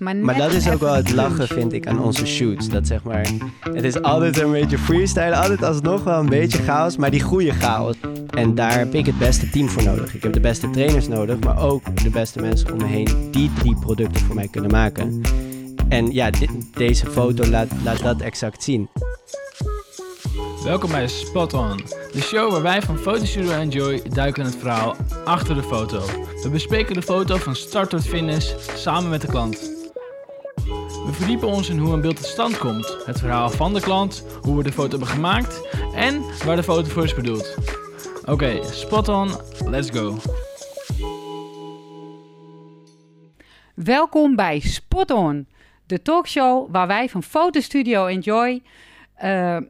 Maar, dat is ook wel het lachen, vind ik, aan onze shoots. Dat zeg maar, het is altijd een beetje freestyle, altijd alsnog wel een beetje chaos, maar die goede chaos. En daar heb ik het beste team voor nodig. Ik heb de beste trainers nodig, maar ook de beste mensen om me heen die die producten voor mij kunnen maken. En ja, deze foto laat, laat dat exact zien. Welkom bij Spot On, de show waar wij van Fotostudio Enjoy duiken in het verhaal achter de foto. We bespreken de foto van start tot finish samen met de klant. We verdiepen ons in hoe een beeld tot stand komt, het verhaal van de klant, hoe we de foto hebben gemaakt en waar de foto voor is bedoeld. Oké, Spot On, let's go. Welkom bij Spot On, de talkshow waar wij van Fotostudio Enjoy eh, eh,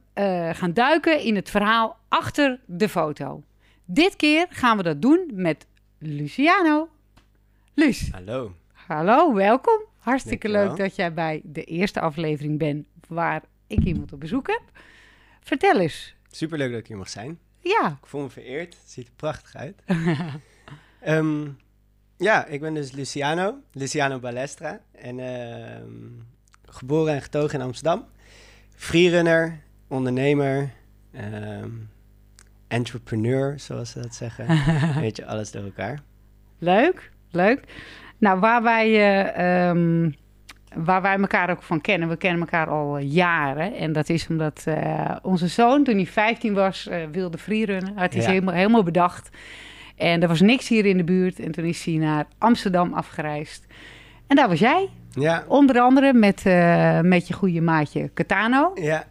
gaan duiken in het verhaal achter de foto. Dit keer gaan we dat doen met Luciano. Luc, Hallo. hallo, welkom. Hartstikke Dankjewel. leuk dat jij bij de eerste aflevering bent waar ik iemand op bezoek heb. Vertel eens. Superleuk dat ik hier mag zijn. Ja, Ik voel me vereerd. Het ziet er prachtig uit. Ehm, ja, ik ben dus Luciano, Luciano Balestra. En ehm, geboren en getogen in Amsterdam. Freerunner, ondernemer, ehm, entrepreneur, zoals ze dat zeggen. Weet je, alles door elkaar. Leuk, leuk. Nou, waar wij, eh, ehm, waar wij elkaar ook van kennen, we kennen elkaar al jaren. En dat is omdat eh, onze zoon, toen hij 15 was, eh, wilde freerunnen. Had hij Ja. helemaal, helemaal bedacht. En er was niks hier in de buurt. En toen is hij naar Amsterdam afgereisd. En daar was jij, Ja, onder andere met, eh, met je goede maatje Catano. ja,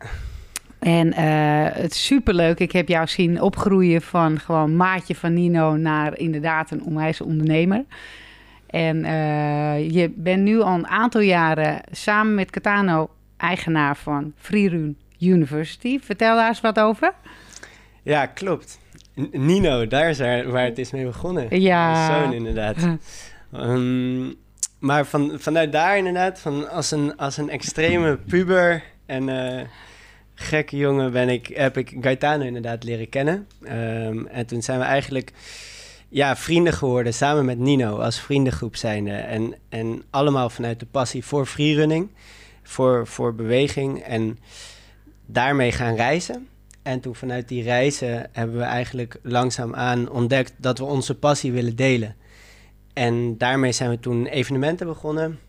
En eh, het is superleuk. Ik heb jou zien opgroeien van gewoon maatje van Nino naar inderdaad een onwijs ondernemer. En eh, je bent nu al een aantal jaren samen met Catano eigenaar van Freerun University. Vertel daar eens wat over. ja, klopt. N- Nino, daar is waar, waar het is mee begonnen. Ja. Mijn zoon inderdaad. Ehm, maar van, vanuit daar inderdaad, van als, een, als een extreme puber en eh, gekke jongen ben ik, heb ik Gaetano inderdaad leren kennen. Ehm, en toen zijn we eigenlijk ja, vrienden geworden samen met Nino als vriendengroep zijnde. En, en allemaal vanuit de passie voor freerunning, voor, voor beweging en daarmee gaan reizen. En toen vanuit die reizen hebben we eigenlijk langzaamaan ontdekt dat we onze passie willen delen. En daarmee zijn we toen evenementen begonnen.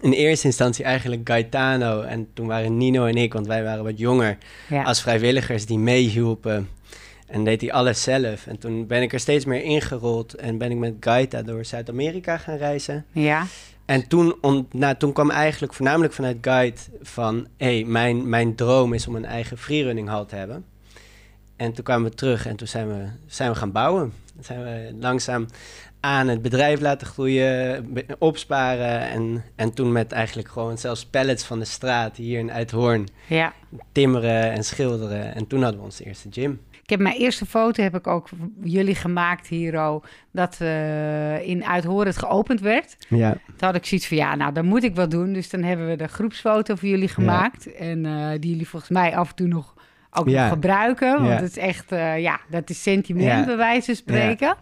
In eerste instantie eigenlijk Gaetano en toen waren Nino en ik, want wij waren wat jonger, Ja. als vrijwilligers die meehielpen. En deed hij alles zelf. En toen ben ik er steeds meer ingerold en ben ik met Gaeta door Zuid-Amerika gaan reizen. ja. En toen, on, nou, toen kwam eigenlijk voornamelijk vanuit Guide van... hé, hey, mijn, mijn droom is om een eigen freerunning hal te hebben. En toen kwamen we terug en toen zijn we, zijn we gaan bouwen. Toen zijn we langzaam aan het bedrijf laten groeien, opsparen... En, en toen met eigenlijk gewoon zelfs pallets van de straat hier in Uithoorn... ja. timmeren en schilderen. En toen hadden we onze eerste gym. Ik heb mijn eerste foto heb ik ook jullie gemaakt hier, oh, dat eh, in Uithoren het geopend werd. Ja, Toen had ik zoiets van, ja, nou, dan moet ik wat doen. Dus dan hebben we de groepsfoto voor jullie gemaakt. En eh, die jullie volgens mij af en toe nog ook Ja. nog gebruiken. Want Ja. het is echt, eh, ja, dat is sentiment bij wijze van spreken.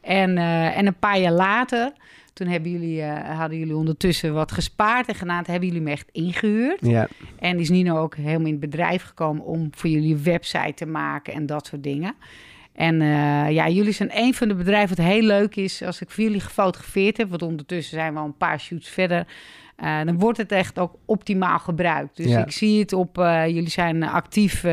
En, en een paar jaar later, toen hebben jullie, eh, hadden jullie ondertussen wat gespaard en gedaan. Toen hebben jullie me echt ingehuurd. ja, En is Nino ook helemaal in het bedrijf gekomen om voor jullie website te maken en dat soort dingen. En eh, ja, jullie zijn een van de bedrijven wat heel leuk is. Als ik voor jullie gefotografeerd heb, want ondertussen zijn we al een paar shoots verder. eh, dan wordt het echt ook optimaal gebruikt. Dus Ja. ik zie het op, jullie zijn actief,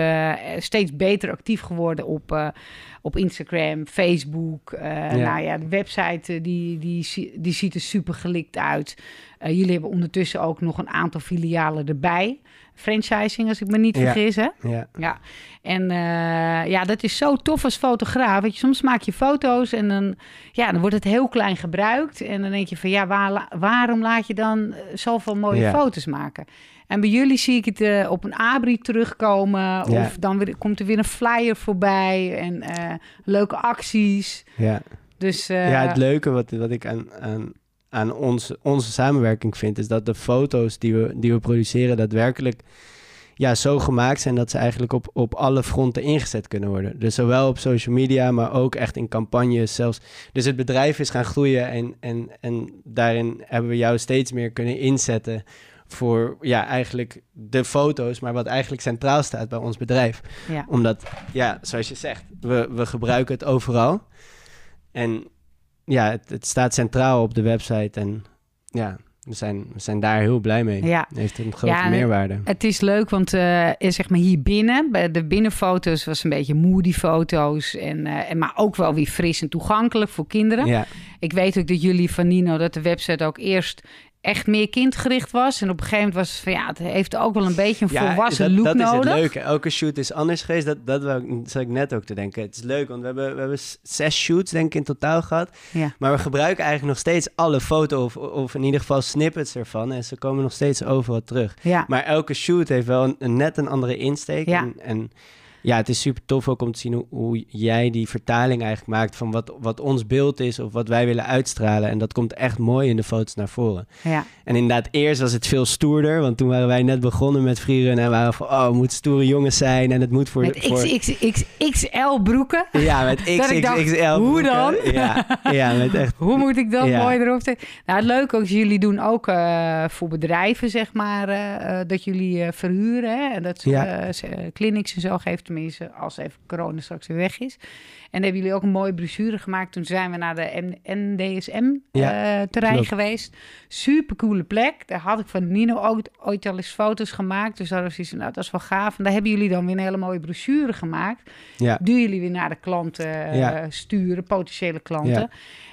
steeds beter actief geworden op, op Instagram, Facebook. eh, Nou ja, de website eh, die, die, die ziet er super gelikt uit. Eh, jullie hebben ondertussen ook nog een aantal filialen erbij. Franchising, als ik me niet Ja. vergis, hè? ja. Ja, en ja, dat is zo tof als fotograaf. Weet je, soms maak je foto's en dan, ja, dan wordt het heel klein gebruikt. En dan denk je van, ja, waar, waarom laat je dan zoveel mooie Ja. foto's maken? En bij jullie zie ik het eh, op een abri terugkomen. Ja. Of dan weer, komt er weer een flyer voorbij en eh, leuke acties. ja. Dus eh, Ja, het leuke wat, wat ik aan, aan, aan onze, onze samenwerking vind, is dat de foto's die we, die we produceren daadwerkelijk ja, zo gemaakt zijn dat ze eigenlijk op, op alle fronten ingezet kunnen worden. Dus zowel op social media, maar ook echt in campagnes zelfs. Dus het bedrijf is gaan groeien en, en, en daarin hebben we jou steeds meer kunnen inzetten voor ja, eigenlijk de foto's, maar wat eigenlijk centraal staat bij ons bedrijf. Ja. Omdat, ja, zoals je zegt, we, we gebruiken het overal. En ja, het, het staat centraal op de website en ja, we zijn, we zijn daar heel blij mee. Ja. Heeft een grote Ja, meerwaarde. Het is leuk, want eh, zeg maar hier binnen, bij de binnenfoto's was een beetje moody foto's. En, eh, en, maar ook wel weer fris en toegankelijk voor kinderen. Ja, Ik weet ook dat jullie van Nino, dat de website ook eerst echt meer kindgericht was. En op een gegeven moment was het van ja, het heeft ook wel een beetje een volwassen dat, look dat nodig. is het leuke. Elke shoot is anders geweest. Dat, dat wou ik- zat ik net ook te denken. Het is leuk, want we hebben, we hebben zes shoots denk ik in totaal gehad. Ja. Maar we gebruiken eigenlijk nog steeds alle foto's of, of in ieder geval snippets ervan. En ze komen nog steeds overal terug. Ja. Maar elke shoot heeft wel een, net een andere insteek. En ja, het is super tof ook om te zien hoe, hoe jij die vertaling eigenlijk maakt van wat, wat ons beeld is of wat wij willen uitstralen. En dat komt echt mooi in de foto's naar voren. ja. En inderdaad, eerst was het veel stoerder, want toen waren wij net begonnen met vrienden en waren van, oh, het moet stoere jongens zijn en het moet voor... Met voor XXXL broeken. ja, met XXXL. hoe dan? Ja, ja, met echt... Hoe moet ik dat Ja. mooi erop zetten? Nou, het leuke ook is, jullie doen ook eh, voor bedrijven, zeg maar, eh, eh, dat jullie verhuren. Hè? En dat ze Ja. clinics en zo geven, tenminste, als even corona straks weer weg is. En hebben jullie ook een mooie brochure gemaakt. Toen zijn we naar de NDSM-terrein eh, geweest. Super coole plek. Daar had ik van Nino ook ooit al eens foto's gemaakt. Dus daar was iets nou, dat is wel gaaf. En daar hebben jullie dan weer een hele mooie brochure gemaakt Ja, die jullie weer naar de klanten eh, sturen, potentiële klanten. Ja.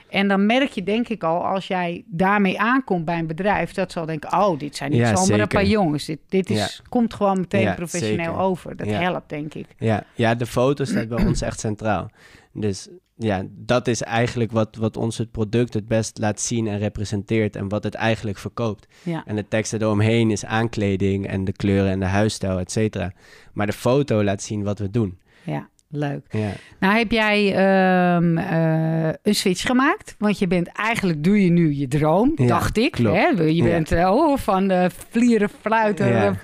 En dan merk je denk ik al, als jij daarmee aankomt bij een bedrijf, dat ze al denken, oh, dit zijn niet Ja, zomaar een paar jongens. Dit, dit is, komt gewoon meteen Ja, professioneel zeker. over. Dat helpt, denk ik. ja, ja, de foto staat bij ons echt centraal. Dus ja, dat is eigenlijk wat, wat ons het product het best laat zien en representeert en wat het eigenlijk verkoopt. Ja. En de teksten eromheen is aankleding en de kleuren en de huisstijl, et cetera. Maar de foto laat zien wat we doen. ja, leuk. Ja, Nou heb jij ehm, eh, een switch gemaakt, want je bent eigenlijk, doe je nu je droom, Ja, dacht ik. klopt. Hè? Je Ja. bent eh, oh, van de vlieren, fluiten, Ja.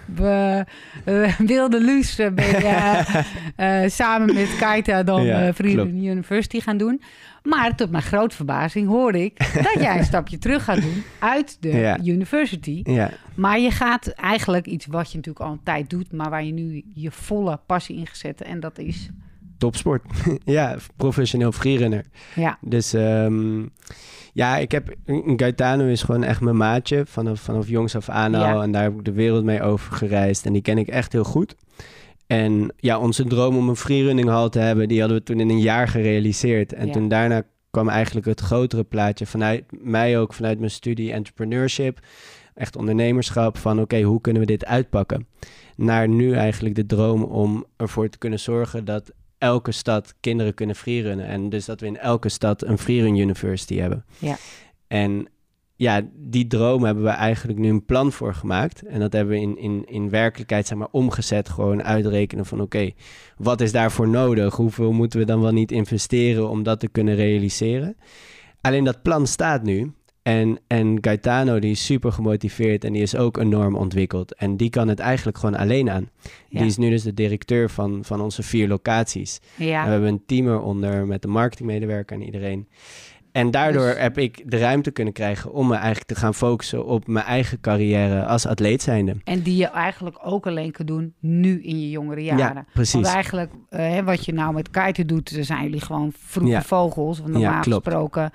wilde luus eh, ben je samen met Kaita dan Ja, Freedom. University gaan doen. Maar tot mijn grote verbazing hoorde ik dat jij een stapje terug gaat doen uit de Ja. university. ja, Maar je gaat eigenlijk iets wat je natuurlijk al een tijd doet, maar waar je nu je volle passie in gezet. En dat is, topsport. ja, professioneel freerunner. ja, Dus ehm, ja, ik heb... Gaetano is gewoon echt mijn maatje vanaf, vanaf jongs af aan al. Ja. En daar heb ik de wereld mee over gereisd. En die ken ik echt heel goed. En ja, onze droom om een freerunning hal te hebben... die hadden we toen in een jaar gerealiseerd. En Ja. toen daarna kwam eigenlijk het grotere plaatje... vanuit mij ook, vanuit mijn studie entrepreneurship... echt ondernemerschap van... oké, hoe kunnen we dit uitpakken? Naar nu eigenlijk de droom om ervoor te kunnen zorgen... dat elke stad kinderen kunnen freerunnen. En dus dat we in elke stad een freerun university hebben. Ja. En ja, die droom hebben we eigenlijk nu een plan voor gemaakt. En dat hebben we in, in, in werkelijkheid zeg maar, omgezet. Gewoon uitrekenen van oké, wat is daarvoor nodig? Hoeveel moeten we dan wel niet investeren om dat te kunnen realiseren? Alleen dat plan staat nu. En, en Gaetano die is super gemotiveerd en die is ook enorm ontwikkeld. En die kan het eigenlijk gewoon alleen aan. Ja. Die is nu dus de directeur van, van onze vier locaties. ja. En we hebben een team eronder met de marketingmedewerker en iedereen. En daardoor Dus- heb ik de ruimte kunnen krijgen om me eigenlijk te gaan focussen op mijn eigen carrière als atleet zijnde. En die je eigenlijk ook alleen kan doen nu in je jongere jaren. Ja, precies. Want eigenlijk, eh, wat je nou met kiten doet, zijn jullie gewoon vroege Ja. vogels. Want normaal Ja, klopt. gesproken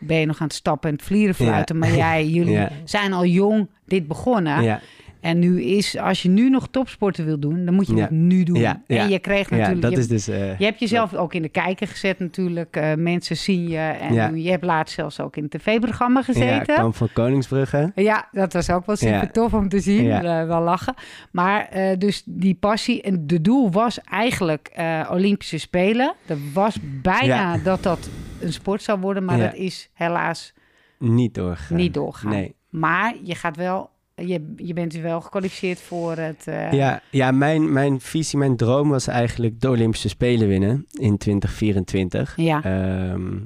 ben je nog aan het stappen en het vlieren fluiten. Maar jij, jullie Ja. zijn al jong dit begonnen. Ja, En nu is, als je nu nog topsporten wil doen, dan moet je Ja. het nu doen. Ja, ja. En je kreeg ja natuurlijk... dat je, is dus... eh, je hebt jezelf ook in de kijker gezet natuurlijk. Eh, mensen zien je. En Ja. je hebt laatst zelfs ook in het tv-programma ja, gezeten. kamp van Koningsbrugge. Ja, dat was ook wel super Ja. tof om te zien. Ja. Eh, wel lachen. Maar dus die passie. En de doel was eigenlijk Olympische Spelen. Er was bijna Ja. dat dat een sport zou worden. Maar Ja. dat is helaas Niet doorgegaan. niet doorgaan. Nee. Maar je gaat wel... Je, je bent wel gekwalificeerd voor het... eh, Ja, ja mijn, mijn visie, mijn droom was eigenlijk de Olympische Spelen winnen in 2024. ja. Ehm,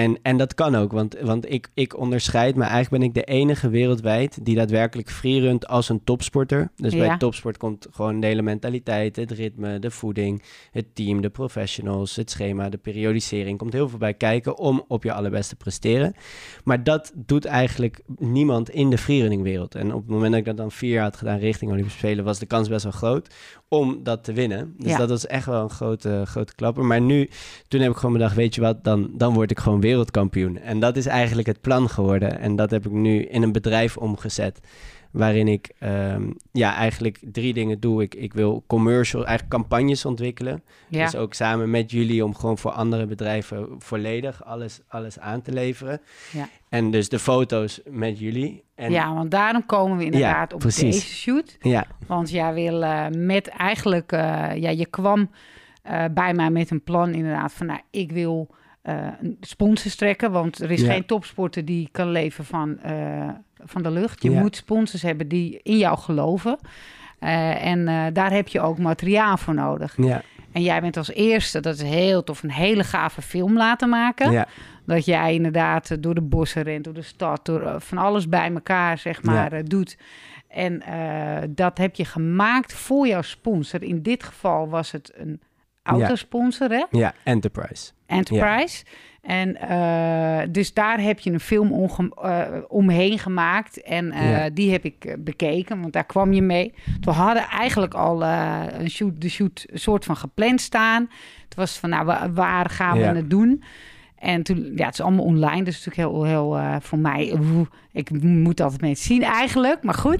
En, en dat kan ook, want, want ik, ik onderscheid me. Eigenlijk ben ik de enige wereldwijd die daadwerkelijk freerunt als een topsporter. Dus bij topsport komt gewoon de hele mentaliteit, het ritme, de voeding, het team, de professionals, het schema, de periodisering. Komt heel veel bij kijken om op je allerbeste te presteren. Maar dat doet eigenlijk niemand in de freerunningwereld. En op het moment dat ik dat dan vier jaar had gedaan richting Olympische Spelen, was de kans best wel groot om dat te winnen. Dus Ja. dat was echt wel een grote, grote klapper. Maar nu, toen heb ik gewoon bedacht, weet je wat, dan, dan word ik gewoon wereldkampioen. En dat is eigenlijk het plan geworden. En dat heb ik nu in een bedrijf omgezet. Waarin ik ehm, ja, eigenlijk drie dingen doe. Ik, ik wil commercial, eigenlijk campagnes ontwikkelen. Ja. Dus ook samen met jullie om gewoon voor andere bedrijven volledig alles, alles aan te leveren. Ja. En dus de foto's met jullie. En, ja, want daarom komen we inderdaad op precies. deze shoot. ja, Want jij wil eh, met eigenlijk, eh, ja, je kwam eh, bij mij met een plan inderdaad van, nou, ik wil sponsors trekken, want er is Ja. geen topsporter die kan leven van, van de lucht. Je Ja. moet sponsors hebben die in jou geloven. Eh, en eh, daar heb je ook materiaal voor nodig. ja, En jij bent als eerste, dat is heel tof, een hele gave film laten maken. ja, Dat jij inderdaad eh, door de bossen rent, door de stad, door van alles bij elkaar, zeg maar, doet. En dat heb je gemaakt voor jouw sponsor. In dit geval was het een autosponsor, hè? ja, Enterprise. Enterprise. En eh, dus daar heb je een film eh, omheen gemaakt. En eh, Ja. die heb ik bekeken, want daar kwam je mee. We hadden eigenlijk al een shoot, de shoot een soort van gepland staan. Het was van, nou, wa- waar gaan we Ja. het doen? En toen, ja, het is allemaal online, dus natuurlijk heel, heel voor mij, ik moet altijd mensen zien eigenlijk, maar goed.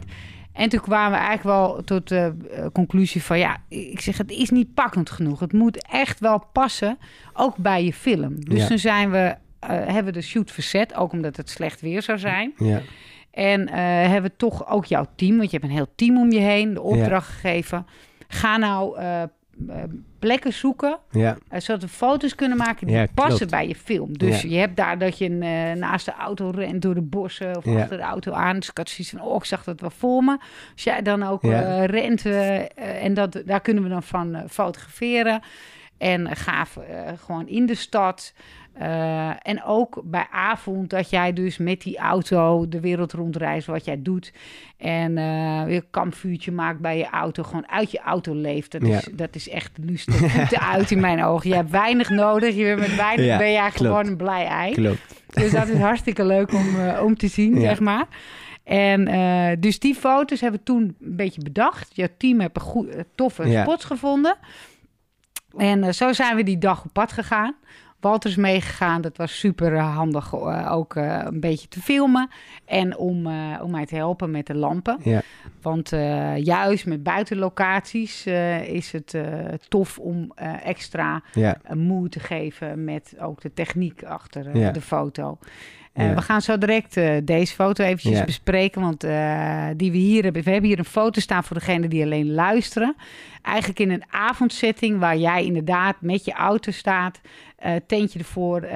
En toen kwamen we eigenlijk wel tot de eh, conclusie van, ja, ik zeg, het is niet pakkend genoeg. Het moet echt wel passen, ook bij je film. Dus Ja. toen zijn we, eh, hebben we de shoot verzet, ook omdat het slecht weer zou zijn. Ja, En eh, hebben we toch ook jouw team, want je hebt een heel team om je heen, de opdracht gegeven. Ga nou eh, plekken zoeken ja, eh, zodat we foto's kunnen maken die Ja, passen klopt. bij je film. Dus Ja. je hebt daar dat je eh, naast de auto rent door de bossen of achter de auto aan. Dus ik had zoiets van, oh, ik zag dat wel voor me. Als jij dan ook eh, rent eh, eh, en dat, daar kunnen we dan van eh, fotograferen. En eh, gaaf eh, gewoon in de stad. Eh, en ook bij avond dat jij dus met die auto de wereld rondreist, wat jij doet. En eh, weer een kampvuurtje maakt bij je auto. Gewoon uit je auto leeft. Dat, Ja. is, dat is echt. Voeten uit in mijn ogen. Je hebt weinig nodig. Je bent met weinig Ja, ben jij gewoon een blij ei. klopt. Dus dat is hartstikke leuk om, eh, om te zien, Ja. zeg maar. En dus die foto's hebben we toen een beetje bedacht. Jouw team heeft een goede, toffe spots gevonden. En zo zijn we die dag op pad gegaan. Walter is meegegaan. Dat was super eh, handig eh, ook eh, een beetje te filmen. En om, om mij te helpen met de lampen. Ja, Want juist met buitenlocaties is het tof om extra ja, een moe te geven met ook de techniek achter Ja. de foto. Eh, Ja. We gaan zo direct eh, deze foto eventjes Ja. bespreken, want eh, die we hier hebben, we hebben hier een foto staan voor degene die alleen luisteren. Eigenlijk in een avondsetting waar jij inderdaad met je auto staat, tentje ervoor,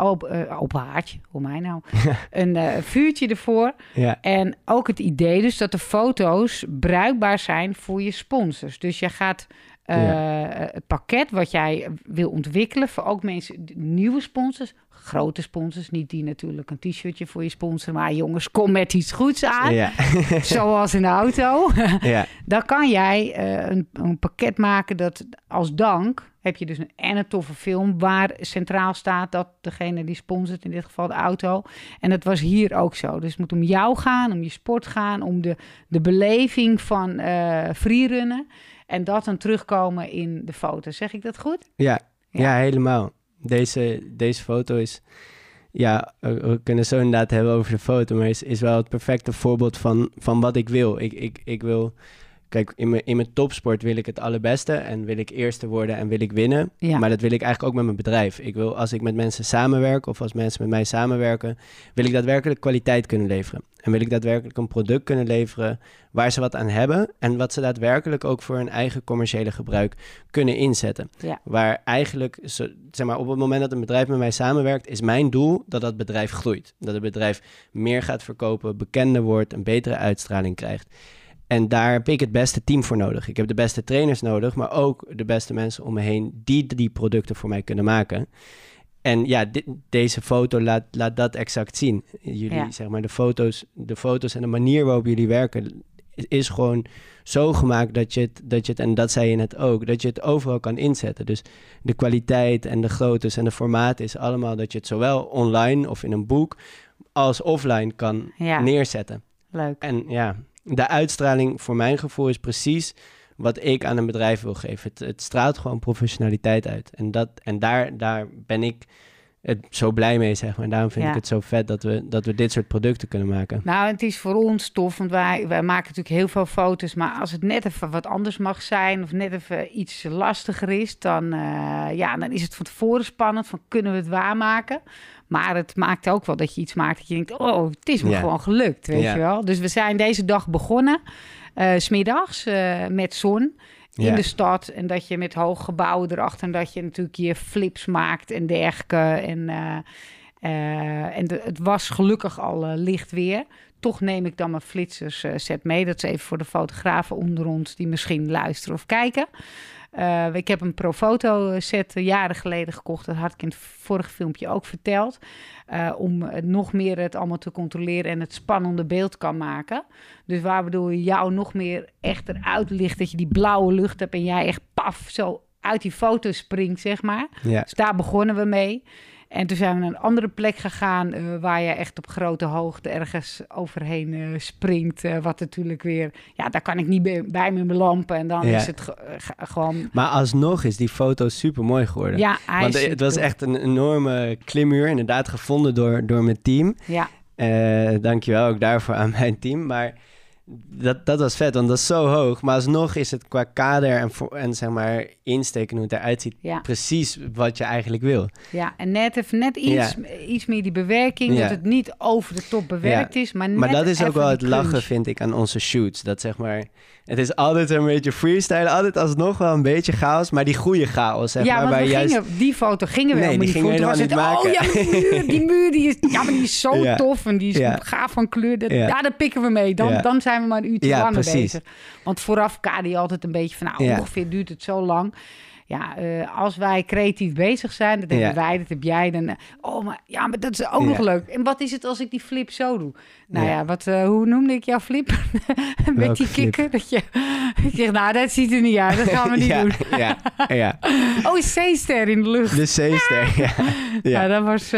op, open haartje, hoe mij nou, een vuurtje ervoor. ja, En ook het idee dus dat de foto's bruikbaar zijn voor je sponsors. Dus je gaat het pakket wat jij wil ontwikkelen voor ook mensen, nieuwe sponsors, grote sponsors, niet die natuurlijk een t-shirtje voor je sponsor, maar jongens, kom met iets goeds aan, ja, zoals een auto. ja, Dan kan jij eh, een, een pakket maken dat als dank heb je dus een, en een toffe film waar centraal staat dat degene die sponsort, in dit geval de auto. En dat was hier ook zo. Dus het moet om jou gaan, om je sport gaan, om de, de beleving van eh freerunnen. En dat dan terugkomen in de foto. Zeg ik dat goed? ja, Ja. ja, helemaal. Deze, deze foto is, ja, we kunnen zo inderdaad hebben over de foto, maar is, is wel het perfecte voorbeeld van, van wat ik wil. Ik, ik, ik wil, kijk, in mijn, in mijn topsport wil ik het allerbeste en wil ik eerste worden en wil ik winnen. Ja. Maar dat wil ik eigenlijk ook met mijn bedrijf. Ik wil, als ik met mensen samenwerk of als mensen met mij samenwerken, wil ik daadwerkelijk kwaliteit kunnen leveren. En wil ik daadwerkelijk een product kunnen leveren waar ze wat aan hebben en wat ze daadwerkelijk ook voor hun eigen commerciële gebruik kunnen inzetten. Ja. Waar eigenlijk, zeg maar, op het moment dat een bedrijf met mij samenwerkt, is mijn doel dat dat bedrijf groeit. Dat het bedrijf meer gaat verkopen, bekender wordt, een betere uitstraling krijgt. En daar heb ik het beste team voor nodig. Ik heb de beste trainers nodig, maar ook de beste mensen om me heen die die producten voor mij kunnen maken. en ja, di- deze foto laat, laat dat exact zien. Jullie, Ja. zeg maar, de foto's, de foto's en de manier waarop jullie werken is, is gewoon zo gemaakt dat je, het, dat je het, en dat zei je net ook, dat je het overal kan inzetten. Dus de kwaliteit en de groottes en de formaat is allemaal dat je het zowel online of in een boek als offline kan Ja. neerzetten. Leuk. En ja, de uitstraling voor mijn gevoel is precies wat ik aan een bedrijf wil geven. Het, het straalt gewoon professionaliteit uit. En, dat, en daar, daar ben ik het zo blij mee, zeg maar. En daarom vind Ja. ik het zo vet dat we, dat we dit soort producten kunnen maken. Nou, het is voor ons tof, want wij, wij maken natuurlijk heel veel foto's. Maar als het net even wat anders mag zijn of net even iets lastiger is, dan, eh, ja, dan is het van tevoren spannend van kunnen we het waarmaken. Maar het maakt ook wel dat je iets maakt dat je denkt, oh, het is me Ja. gewoon gelukt, weet Ja. je wel. Dus we zijn deze dag begonnen, eh, s smiddags, eh, met zon in Ja. de stad. En dat je met hoge gebouwen erachter, en dat je natuurlijk je flips maakt en dergelijke. En, eh, eh, en de- het was gelukkig al eh, licht weer. Toch neem ik dan mijn flitsers eh, set mee. Dat is even voor de fotografen onder ons die misschien luisteren of kijken. Eh, ik heb een Profoto set eh, jaren geleden gekocht. Dat had ik in het vorige filmpje ook verteld. Eh, om het nog meer het allemaal te controleren en het spannende beeld kan maken. Dus waardoor je jou nog meer echt eruit ligt. Dat je die blauwe lucht hebt en jij echt paf zo uit die foto springt, zeg maar. Ja, Dus daar begonnen we mee. En toen zijn we naar een andere plek gegaan eh, waar je echt op grote hoogte ergens overheen eh, springt. eh, wat natuurlijk weer, ja, daar kan ik niet bij, bij met mijn lampen. En dan Ja. is het ge- ge- gewoon, maar alsnog is die foto super mooi geworden. ja, hij Want het was echt een enorme klimuur, inderdaad gevonden door, door mijn team. Ja, dankjewel ook daarvoor aan mijn team. Maar dat, dat was vet, want dat is zo hoog. Maar alsnog is het qua kader en, voor, en zeg maar insteken hoe het eruit ziet... ja, precies wat je eigenlijk wil. ja. En net even net iets, iets meer die bewerking. Dat het niet over de top bewerkt is. Maar, Maar dat is ook wel het lachen, vind ik, aan onze shoots. Dat zeg maar... Het is altijd een beetje freestyle, altijd alsnog wel een beetje chaos. Maar die goede chaos, zeg ja, maar. want waar we juist... gingen, die foto gingen we Nee, helemaal die niet gingen was helemaal het, niet oh ja, die muur, die muur die is, ja, maar die is zo Ja. tof en die is Ja. gaaf van kleur. Dat, Ja. ja. daar pikken we mee. Dan, dan zijn we maar een uurtje langer precies. bezig. Want vooraf kader je altijd een beetje van, nou, ongeveer duurt het zo lang. Ja, eh, als wij creatief bezig zijn, dat Ja. hebben wij, dat heb jij, dan... eh, oh, maar ja, maar dat is ook Ja. nog leuk. En wat is het als ik die flip zo doe? Nou Ja. ja, wat, eh, hoe noemde ik jouw flip? Met Welke die kikker, dat je... ik zeg, nou, dat ziet er niet uit, dat gaan we niet doen. ja, ja. Oh, een C-ster in de lucht. De C-ster, ja. Ja, ja. dat was.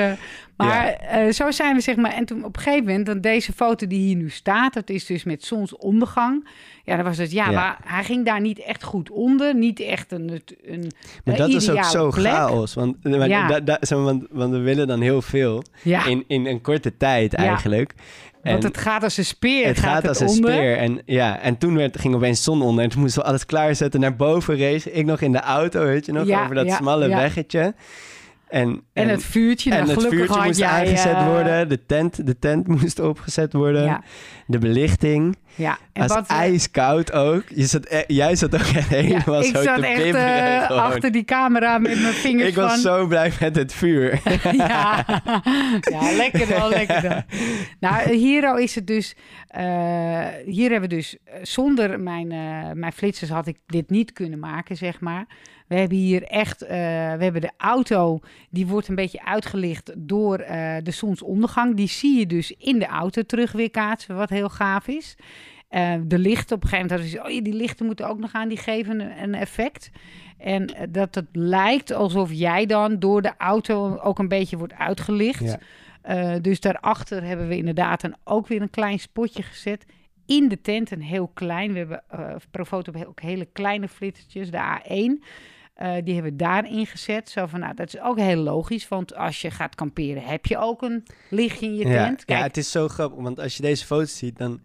Eh, maar eh, zo zijn we zeg maar. En toen op een gegeven moment, dan deze foto die hier nu staat, dat is dus met zonsondergang. Ja, dan was het ja, Ja. maar hij ging daar niet echt goed onder, niet echt een. een Maar dat is ook zo plek. chaos. Want, maar Ja. da- da- zeg maar, want, want we willen dan heel veel in, in een korte tijd Ja. eigenlijk. want het gaat als een speer. het gaat het als een onder. speer. En, ja, en toen werd, ging opeens zon onder. En toen moesten we alles klaarzetten. Naar boven race. Ik nog in de auto, weet je nog? Ja, over dat ja, smalle ja. weggetje. En, En het vuurtje, en nou, het vuurtje moest jij, aangezet eh, worden. De tent, de tent moest opgezet worden. Ja, De belichting. ja. En was wat we- ijskoud ook. Je zat, e- jij zat ook echt helemaal ja, ik zo zat te echt bibberen. eh, gewoon. achter die camera met mijn vingers Ik was zo blij met het vuur. ja. ja, lekker dan, lekker dan. Nou, hier is het dus... eh, hier hebben we dus... eh, Zonder mijn, eh, mijn flitsers had ik dit niet kunnen maken, zeg maar. We hebben hier echt... eh, we hebben de auto, die wordt een beetje uitgelicht door eh, de zonsondergang. Die zie je dus in de auto terug weer kaatsen, wat heel gaaf is. Eh, de lichten, op een gegeven moment hadden ze gezegd, oh die lichten moeten ook nog aan, die geven een, een effect. En dat het lijkt alsof jij dan door de auto ook een beetje wordt uitgelicht. Ja. Dus daarachter hebben we inderdaad een, ook weer een klein spotje gezet. In de tent, een heel klein. We hebben eh Profoto hebben ook hele kleine flitsertjes, de A1. Eh, die hebben we daarin gezet. Zo van, nou, dat is ook heel logisch. Want als je gaat kamperen, heb je ook een lichtje in je ja. tent. ja, Kijk, het is zo grappig. Want als je deze foto ziet, dan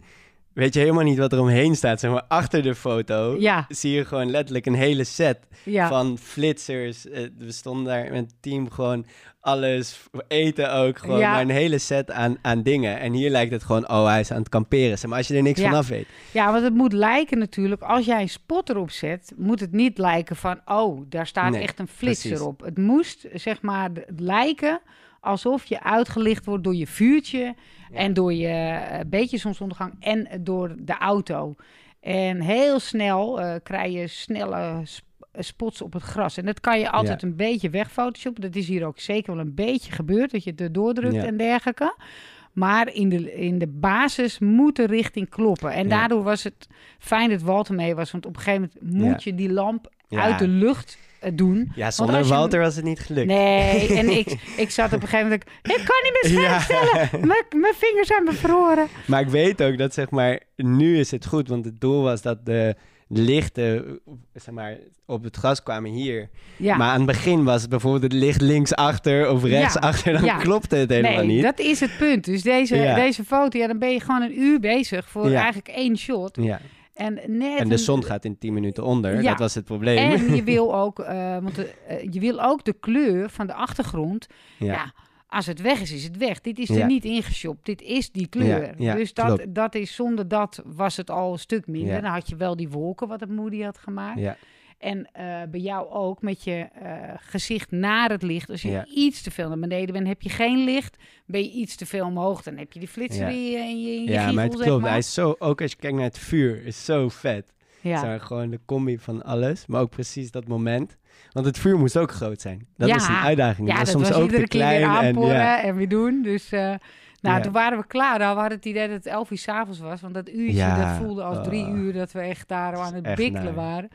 weet je helemaal niet wat er omheen staat. Zeg maar, achter de foto Ja. zie je gewoon letterlijk een hele set ja, van flitsers. Eh, we stonden daar met het team gewoon alles, eten ook. Gewoon Ja. maar een hele set aan, aan dingen. En hier lijkt het gewoon, oh, hij is aan het kamperen. Zeg maar als je er niks van af weet. ja, want het moet lijken natuurlijk, als jij een spot erop zet, moet het niet lijken van, oh, daar staat Nee, echt een flitser precies. op. Het moest, zeg maar, lijken alsof je uitgelicht wordt door je vuurtje en door je eh, beetje zonsondergang en door de auto. En heel snel eh, krijg je snelle sp- eh, spots op het gras. En dat kan je altijd een beetje wegphotoshoppen. Dat is hier ook zeker wel een beetje gebeurd, dat je het erdoor drukt Ja. en dergelijke. Maar in de, in de basis moet de richting kloppen. En daardoor was het fijn dat Walter mee was. Want op een gegeven moment moet je die lamp uit de lucht eh, doen. Ja, zonder je- Walter was het niet gelukt. Nee, en ik, ik zat op een gegeven moment... Ik kan niet meer scherp Ja. stellen. Mijn, mijn vingers zijn bevroren. Maar ik weet ook dat, zeg maar, nu is het goed. Want het doel was dat de lichten, zeg maar, op het gras kwamen hier. Ja. Maar aan het begin was het bijvoorbeeld het licht links achter of rechts Ja. achter. Dan Ja. klopte het helemaal nee, niet. dat is het punt. Dus deze, deze foto, ja, dan ben je gewoon een uur bezig voor eigenlijk één shot. Ja. En, net En de zon gaat in 10 minuten onder. Ja. Dat was het probleem. En je wil ook, eh, want de, eh, je wil ook de kleur van de achtergrond. Ja. ja. als het weg is, is het weg. Dit is er Ja. niet ingeshopt. Dit is die kleur. Dus dat, klopt. dat is zonder dat was het al een stuk minder. Dan had je wel die wolken wat het Moody had gemaakt. En eh, bij jou ook met je eh, gezicht naar het licht. Als je Ja. iets te veel naar beneden bent, heb je geen licht. Ben je iets te veel omhoog, dan heb je die flitser Ja. in je, in je, ja, maar het klopt. maar. Hij is zo, ook als je kijkt naar het vuur, is zo vet. ja. Maar, gewoon de combi van alles, maar ook precies dat moment. Want het vuur moest ook groot zijn. Dat Ja. is een uitdaging. ja, dat dat was soms was ook iedere te keer weer klein. En, aanporen ja. en weer doen. Dus eh, nou, Ja. toen waren we klaar. Dan hadden het idee dat het elf uur s'avonds was. Want dat uurtje, dat voelde als drie oh. uur dat we echt daar aan het bikkelen waren.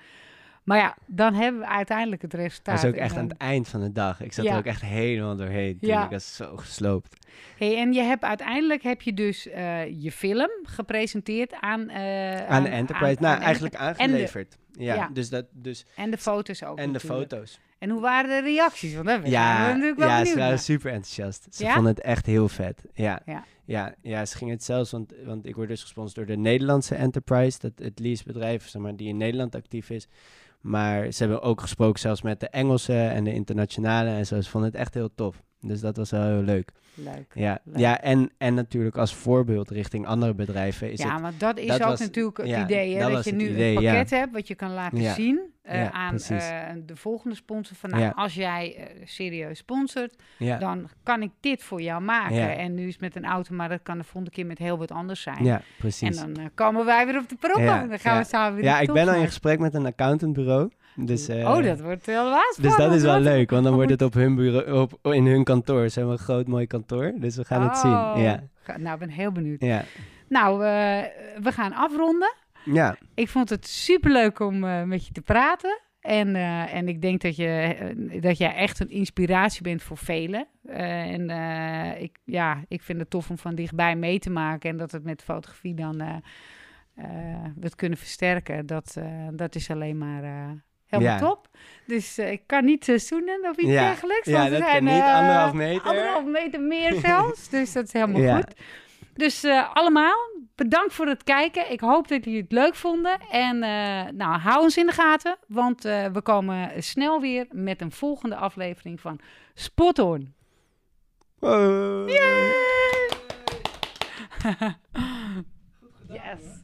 Maar ja, dan hebben we uiteindelijk het resultaat. Dat was ook echt aan het eind van de dag. Ik zat Ja. er ook echt helemaal doorheen. Toen Ja. Ik was zo gesloopt. Hey, en je hebt uiteindelijk heb je dus eh, je film gepresenteerd aan... eh, Aan de Enterprise. nou, aan eigenlijk aangeleverd. ja, ja. Dus dat, dus, En de foto's ook en de foto's. En hoe waren de reacties? Want we Ja, natuurlijk wel ja ze waren naar. super enthousiast. Ze Ja? vonden het echt heel vet. Ja, Ja. ja. ja, ze gingen het zelfs, want, want ik word dus gesponsord door de Nederlandse Enterprise, dat, het leasebedrijf zeg maar, die in Nederland actief is. Maar ze hebben ook gesproken zelfs met de Engelse en de internationale en zo. Ze vonden het echt heel tof. Dus dat was wel heel leuk. Leuk. Ja, Leuk. ja en, en natuurlijk als voorbeeld richting andere bedrijven is ja, het... maar dat is dat ook was- natuurlijk het ja, idee. Hè, dat je nu idee, een ja. pakket hebt wat je kan laten Ja. zien eh, aan eh, de volgende sponsor. Van nou, als jij eh, serieus sponsort, dan kan ik dit voor jou maken. En nu is het met een auto, maar dat kan de volgende keer met heel wat anders zijn. ja en precies. dan eh, komen wij weer op de prop. Ja, Dan gaan we samen weer Ja, ik ben al in gesprek met een accountantbureau. Dus, eh, oh, dat wordt wel laatst. Dus dat is wel leuk, want dan wordt het op hun bureau, op, in hun kantoor. Ze hebben een groot mooi kantoor, dus we gaan het Oh. zien. Ja, Nou, ik ben heel benieuwd. ja, Nou, eh, we gaan afronden. ja. Ik vond het superleuk om eh, met je te praten. En, eh, en ik denk dat, je, eh, dat jij echt een inspiratie bent voor velen. Eh, en eh, ik, ja, ik vind het tof om van dichtbij mee te maken. En dat het met fotografie dan eh eh, we het kunnen versterken. Dat, eh, dat is alleen maar eh, helemaal Ja. top. Dus eh, ik kan niet eh, zoenen of iets Ja. dergelijks. Ja, dat zijn, kan niet. eh, Anderhalf meter. Anderhalf meter meer zelfs. dus dat is helemaal Ja. goed. Dus eh, allemaal, bedankt voor het kijken. Ik hoop dat jullie het leuk vonden. En eh, nou, hou ons in de gaten, want eh, we komen snel weer met een volgende aflevering van Spot On. Oh. Yes.